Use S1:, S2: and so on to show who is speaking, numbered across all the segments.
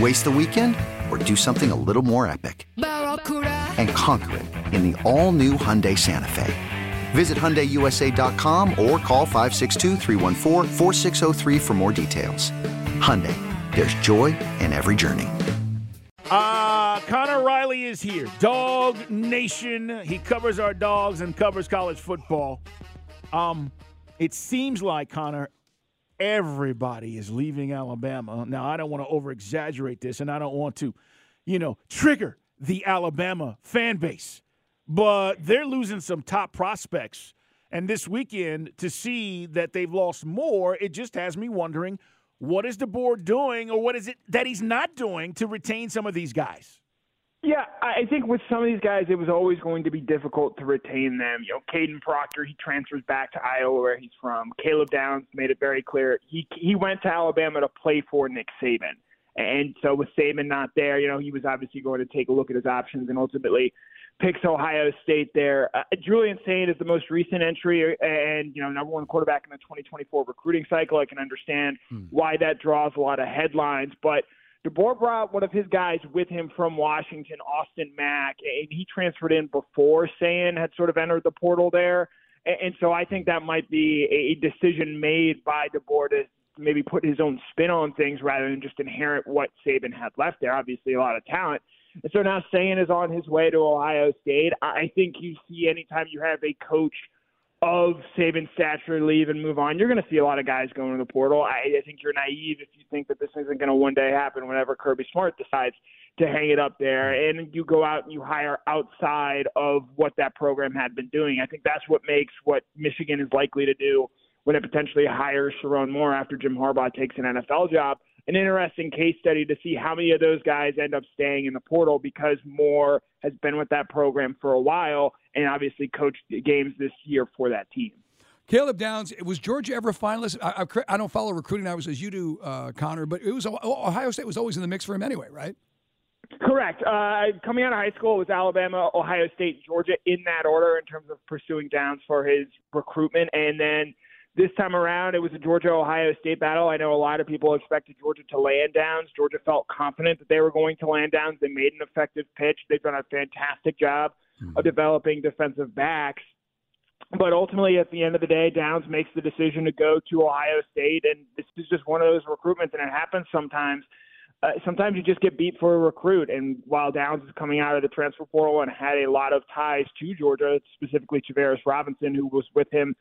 S1: Waste the weekend or do something a little more epic? And conquer it in the all new Hyundai Santa Fe. Visit HyundaiUSA.com or call 562 for more details. Hyundai, there's joy in every journey.
S2: Uh, Connor Riley is here. Dog Nation. He covers our dogs and covers college football. Um, it seems like Connor, everybody is leaving Alabama. Now, I don't want to over exaggerate this, and I don't want to, you know, trigger the Alabama fan base, but they're losing some top prospects. And this weekend, to see that they've lost more, it just has me wondering what is DeBoer doing, or what is it that he's not doing to retain some of these guys?
S3: Yeah, I think with some of these guys, it was always going to be difficult to retain them. You know, Kadyn Proctor, he transfers back to Iowa, where he's from. Caleb Downs made it very clear he he went to Alabama to play for Nick Saban, and so with Saban not there, you know, he was obviously going to take a look at his options and ultimately picks Ohio State there. Uh, Julian Sayin is the most recent entry, and you know, number one quarterback in the 2024 recruiting cycle. I can understand hmm. why that draws a lot of headlines, but DeBoer brought one of his guys with him from Washington, Austin Mack, and he transferred in before Sayin had sort of entered the portal there. And so I think that might be a decision made by DeBoer to maybe put his own spin on things rather than just inherit what Saban had left there. Obviously, a lot of talent. And so now Sayin is on his way to Ohio State. I think you see anytime you have a coach – of Saban stature leave and move on, you're going to see a lot of guys going to the portal. I, I think you're naive if you think that this isn't going to one day happen whenever Kirby Smart decides to hang it up there and you go out and you hire outside of what that program had been doing. I think that's what makes what Michigan is likely to do when it potentially hires Sherrone Moore after Jim Harbaugh takes an NFL job. An interesting case study to see how many of those guys end up staying in the portal because Moore has been with that program for a while and obviously coached games this year for that team.
S4: Caleb Downs, was Georgia ever a finalist? I, I, I don't follow recruiting hours as you do, uh, Connor, but it was Ohio State was always in the mix for him anyway, right?
S3: Correct. Uh, coming out of high school, it was Alabama, Ohio State, Georgia in that order in terms of pursuing Downs for his recruitment, and then this time around, it was a Georgia Ohio State battle. I know a lot of people expected Georgia to land Downs. Georgia felt confident that they were going to land Downs. They made an effective pitch. They've done a fantastic job mm-hmm. of developing defensive backs. But ultimately, at the end of the day, Downs makes the decision to go to Ohio State, and this is just one of those recruitments, and it happens sometimes. Uh, sometimes you just get beat for a recruit. And while Downs is coming out of the transfer portal and had a lot of ties to Georgia, specifically Travaris Robinson, who was with him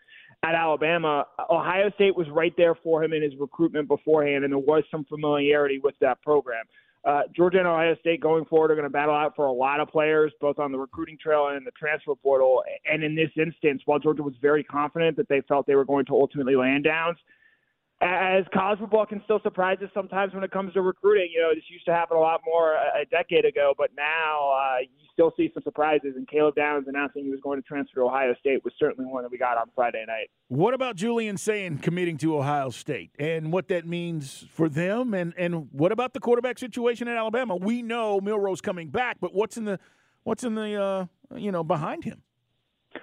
S3: at Alabama, Ohio State was right there for him in his recruitment beforehand, and there was some familiarity with that program. Uh, Georgia and Ohio State going forward are going to battle out for a lot of players, both on the recruiting trail and in the transfer portal. And in this instance, while Georgia was very confident that they felt they were going to ultimately land Downs, as college football can still surprise us sometimes when it comes to recruiting. You know, this used to happen a lot more a, decade ago, but now uh, you still see some surprises. And Caleb Downs announcing he was going to transfer to Ohio State was certainly one that we got on Friday night.
S2: What about Julian Sayin committing to Ohio State and what that means for them? And and what about the quarterback situation at Alabama? We know Milroe's coming back, but what's in the what's in the uh, you know behind him?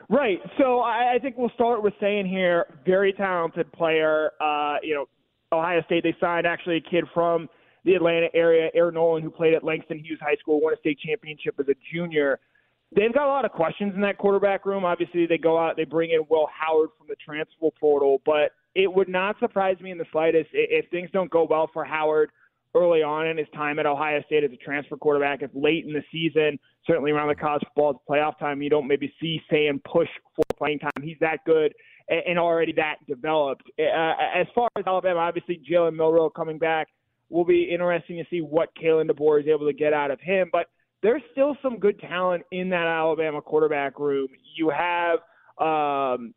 S3: Right. So I, I think we'll start with Sayin here, very talented player. Uh, you know, Ohio State, they signed actually a kid from the Atlanta area, Air Noland, who played at Langston Hughes High School, won a state championship as a junior. They've got a lot of questions in that quarterback room. Obviously, they go out, they bring in Will Howard from the transfer portal, but it would not surprise me in the slightest if things don't go well for Howard early on in his time at Ohio State as a transfer quarterback. If late in the season, certainly around the college football playoff time, you don't maybe see Sam push for playing time. He's that good and already that developed. Uh, as far as Alabama, obviously Jalen Milroe coming back will be interesting to see what Kalen DeBoer is able to get out of him. But there's still some good talent in that Alabama quarterback room. You have um,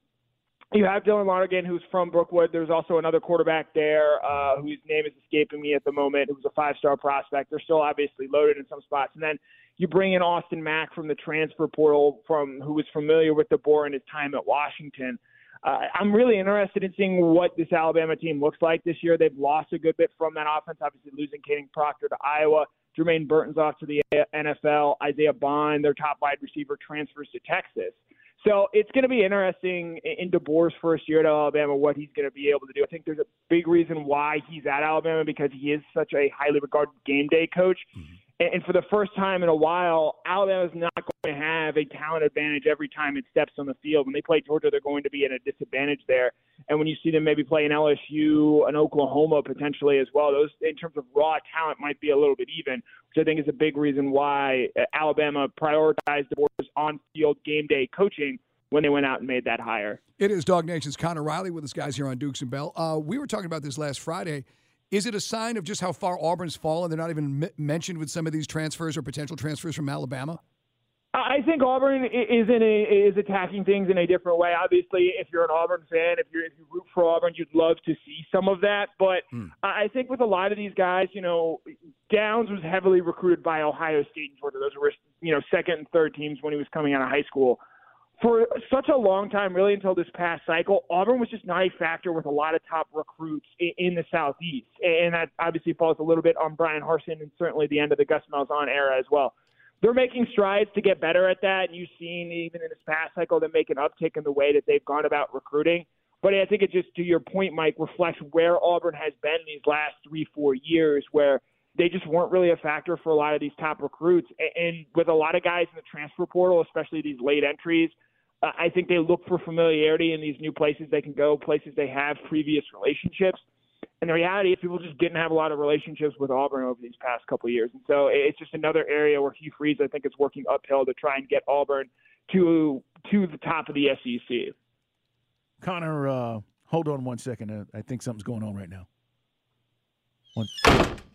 S3: you have Dylan Lonergan, who's from Brookwood. There's also another quarterback there uh, whose name is escaping me at the moment, who's a five-star prospect. They're still obviously loaded in some spots. And then you bring in Austin Mack from the transfer portal, from who was familiar with DeBoer in his time at Washington. Uh, I'm really interested in seeing what this Alabama team looks like this year. They've lost a good bit from that offense, obviously losing Kadyn Proctor to Iowa. Jermaine Burton's off to the NFL. Isaiah Bond, their top wide receiver, transfers to Texas. So it's going to be interesting in DeBoer's first year at Alabama what he's going to be able to do. I think there's a big reason why he's at Alabama because he is such a highly regarded game day coach. Mm-hmm. And for the first time in a while, Alabama's not going to have a talent advantage every time it steps on the field. When they play Georgia, they're going to be at a disadvantage there. And when you see them maybe play an LSU, an Oklahoma potentially as well, those in terms of raw talent might be a little bit even, which I think is a big reason why Alabama prioritized the DeBoer's on-field game day coaching when they went out and made that hire.
S4: It is DawgNation's Connor Riley with us guys here on Dukes and Bell. Uh, we were talking about this last Friday. Is it a sign of just how far Auburn's fallen? They're not even m- mentioned with some of these transfers or potential transfers from Alabama.
S3: I think Auburn is in a, is attacking things in a different way. Obviously, if you're an Auburn fan, if you if you root for Auburn, you'd love to see some of that. But hmm. I think with a lot of these guys, you know, Downs was heavily recruited by Ohio State and Georgia. Those were you know second and third teams when he was coming out of high school for such a long time, really until this past cycle, Auburn was just not a factor with a lot of top recruits in, the Southeast, and that obviously falls a little bit on Bryan Harsin and certainly the end of the Gus Malzahn era as well. They're making strides to get better at that, and you've seen even in this past cycle them make an uptick in the way that they've gone about recruiting. But I think it just, to your point, Mike, reflects where Auburn has been these last three, four years, where they just weren't really a factor for a lot of these top recruits. And with a lot of guys in the transfer portal, especially these late entries, I think they look for familiarity in these new places they can go, places they have previous relationships. And the reality is, people just didn't have a lot of relationships with Auburn over these past couple of years, and so it's just another area where Hugh Freeze, I think, is working uphill to try and get Auburn to to the top of the SEC.
S2: Connor, uh, hold on one second. Uh, I think something's going on right now. One.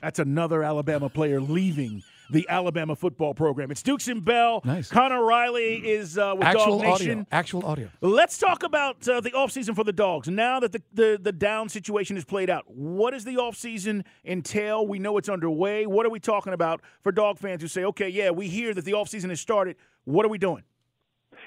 S2: That's another Alabama player leaving the Alabama football program. It's Dukes and Bell.
S4: Nice.
S2: Connor Riley is uh, with
S4: Actual
S2: DawgNation.
S4: Audio. Actual audio.
S2: Let's talk about uh, the offseason for the Dogs. Now that the, the, the down situation is played out, what does the offseason entail? We know it's underway. What are we talking about for dog fans who say, okay, yeah, we hear that the offseason has started. What are we doing?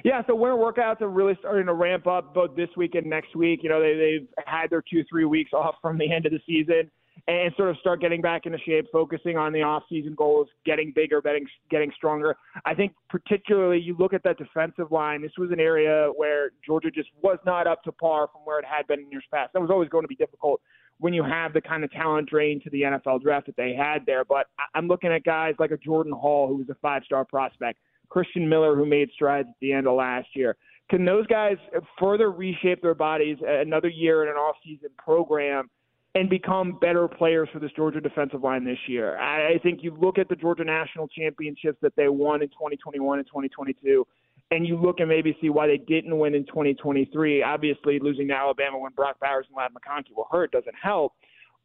S3: Yeah, so winter workouts are really starting to ramp up both this week and next week. You know, they, they've had their two, three weeks off from the end of the season and sort of start getting back into shape, focusing on the off-season goals, getting bigger, getting getting stronger. I think particularly you look at that defensive line. This was an area where Georgia just was not up to par from where it had been in years past. That was always going to be difficult when you have the kind of talent drain to the NFL draft that they had there. But I'm looking at guys like a Jordan Hall, who was a five-star prospect, Christian Miller, who made strides at the end of last year. Can those guys further reshape their bodies another year in an off-season program? And become better players for this Georgia defensive line this year. I, think you look at the Georgia national championships that they won in 2021 and 2022, and you look and maybe see why they didn't win in 2023. Obviously, losing to Alabama when Brock Bowers and Ladd McConkey were hurt doesn't help.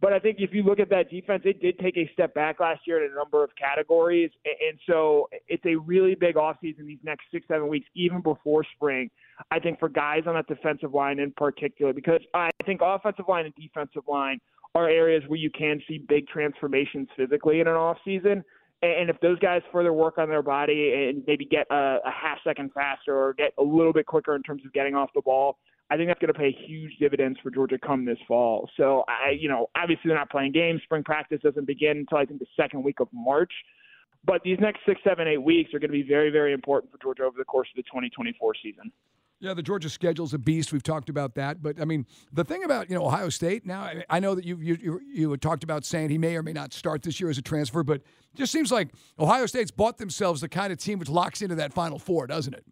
S3: But I think if you look at that defense, it did take a step back last year in a number of categories. And so it's a really big offseason these next six, seven weeks, even before spring. I think for guys on that defensive line in particular, because I think offensive line and defensive line are areas where you can see big transformations physically in an offseason. And if those guys further work on their body and maybe get a, a half second faster or get a little bit quicker in terms of getting off the ball, I think that's going to pay huge dividends for Georgia come this fall. So I, you know, obviously they're not playing games. Spring practice doesn't begin until I think the second week of March. But these next six, seven, eight weeks are going to be very, very important for Georgia over the course of the 2024 season.
S4: Yeah, the Georgia schedule's a beast. We've talked about that, but I mean, the thing about you know Ohio State now. I- know that you you you, talked about Sayin he may or may not start this year as a transfer, but it just seems like Ohio State's bought themselves the kind of team which locks into that Final Four, doesn't it?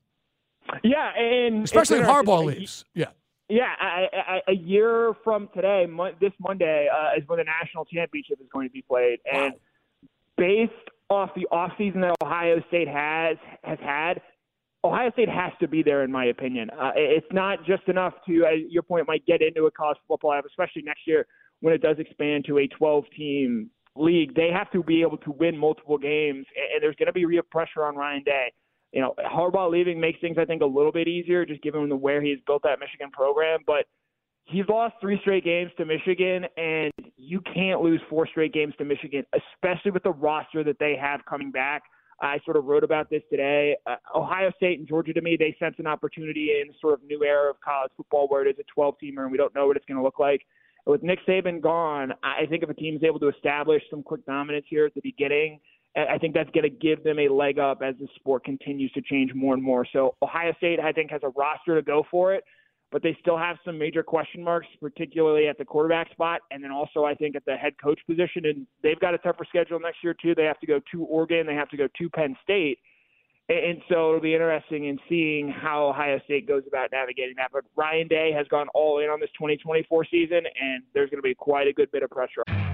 S3: Yeah, and
S4: Especially if. Harbaugh leaves. Yeah.
S3: Yeah, I, I, a year from today, mon- this Monday, uh, is when the national championship is going to be played, and based off the offseason that Ohio State has has had, Ohio State has to be there, in my opinion. Uh, it's not just enough to, as your point, might get into a college football playoff, especially next year when it does expand to a 12-team league. They have to be able to win multiple games, and, and there's going to be real pressure on Ryan Day you know, Harbaugh leaving makes things I think a little bit easier, just given the where he's built that Michigan program. But he's lost three straight games to Michigan, and you can't lose four straight games to Michigan, especially with the roster that they have coming back. I sort of wrote about this today. Uh, Ohio State and Georgia, to me, they sense an opportunity in sort of new era of college football where it is a 12-teamer and we don't know what it's going to look like. With Nick Saban gone, I think if a team is able to establish some quick dominance here at the beginning – I think that's going to give them a leg up as the sport continues to change more and more. So Ohio State, I think, has a roster to go for it, but they still have some major question marks, particularly at the quarterback spot, and then also I think at the head coach position. And they've got a tougher schedule next year too. They have to go to Oregon, they have to go to Penn State. And so it'll be interesting in seeing how Ohio State goes about navigating that. But Ryan Day has gone all in on this 2024 season, and there's going to be quite a good bit of pressure.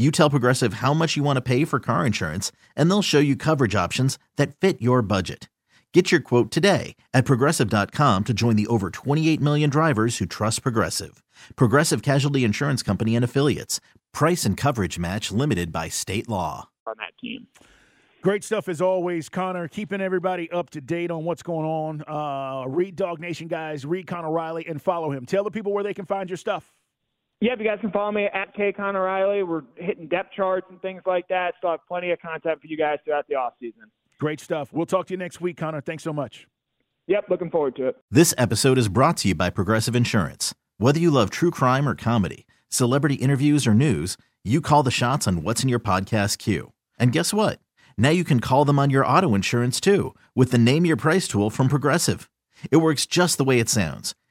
S5: You tell Progressive how much you want to pay for car insurance, and they'll show you coverage options that fit your budget. Get your quote today at progressive.com to join the over 28 million drivers who trust Progressive. Progressive Casualty Insurance Company and Affiliates. Price and coverage match limited by state law.
S3: on that team.
S2: Great stuff as always, Connor. Keeping everybody up to date on what's going on. Uh, read DawgNation, guys. Read Connor Riley and follow him. Tell the people where they can find your stuff.
S3: Yeah, if you guys can follow me at K Connor Riley. We're hitting depth charts and things like that. Still have plenty of content for you guys throughout the off season.
S2: Great stuff. We'll talk to you next week, Connor. Thanks so much.
S3: Yep, looking forward to it.
S5: This episode is brought to you by Progressive Insurance. Whether you love true crime or comedy, celebrity interviews or news, you call the shots on what's in your podcast queue. And guess what? Now you can call them on your auto insurance too with the Name Your Price tool from Progressive. It works just the way it sounds.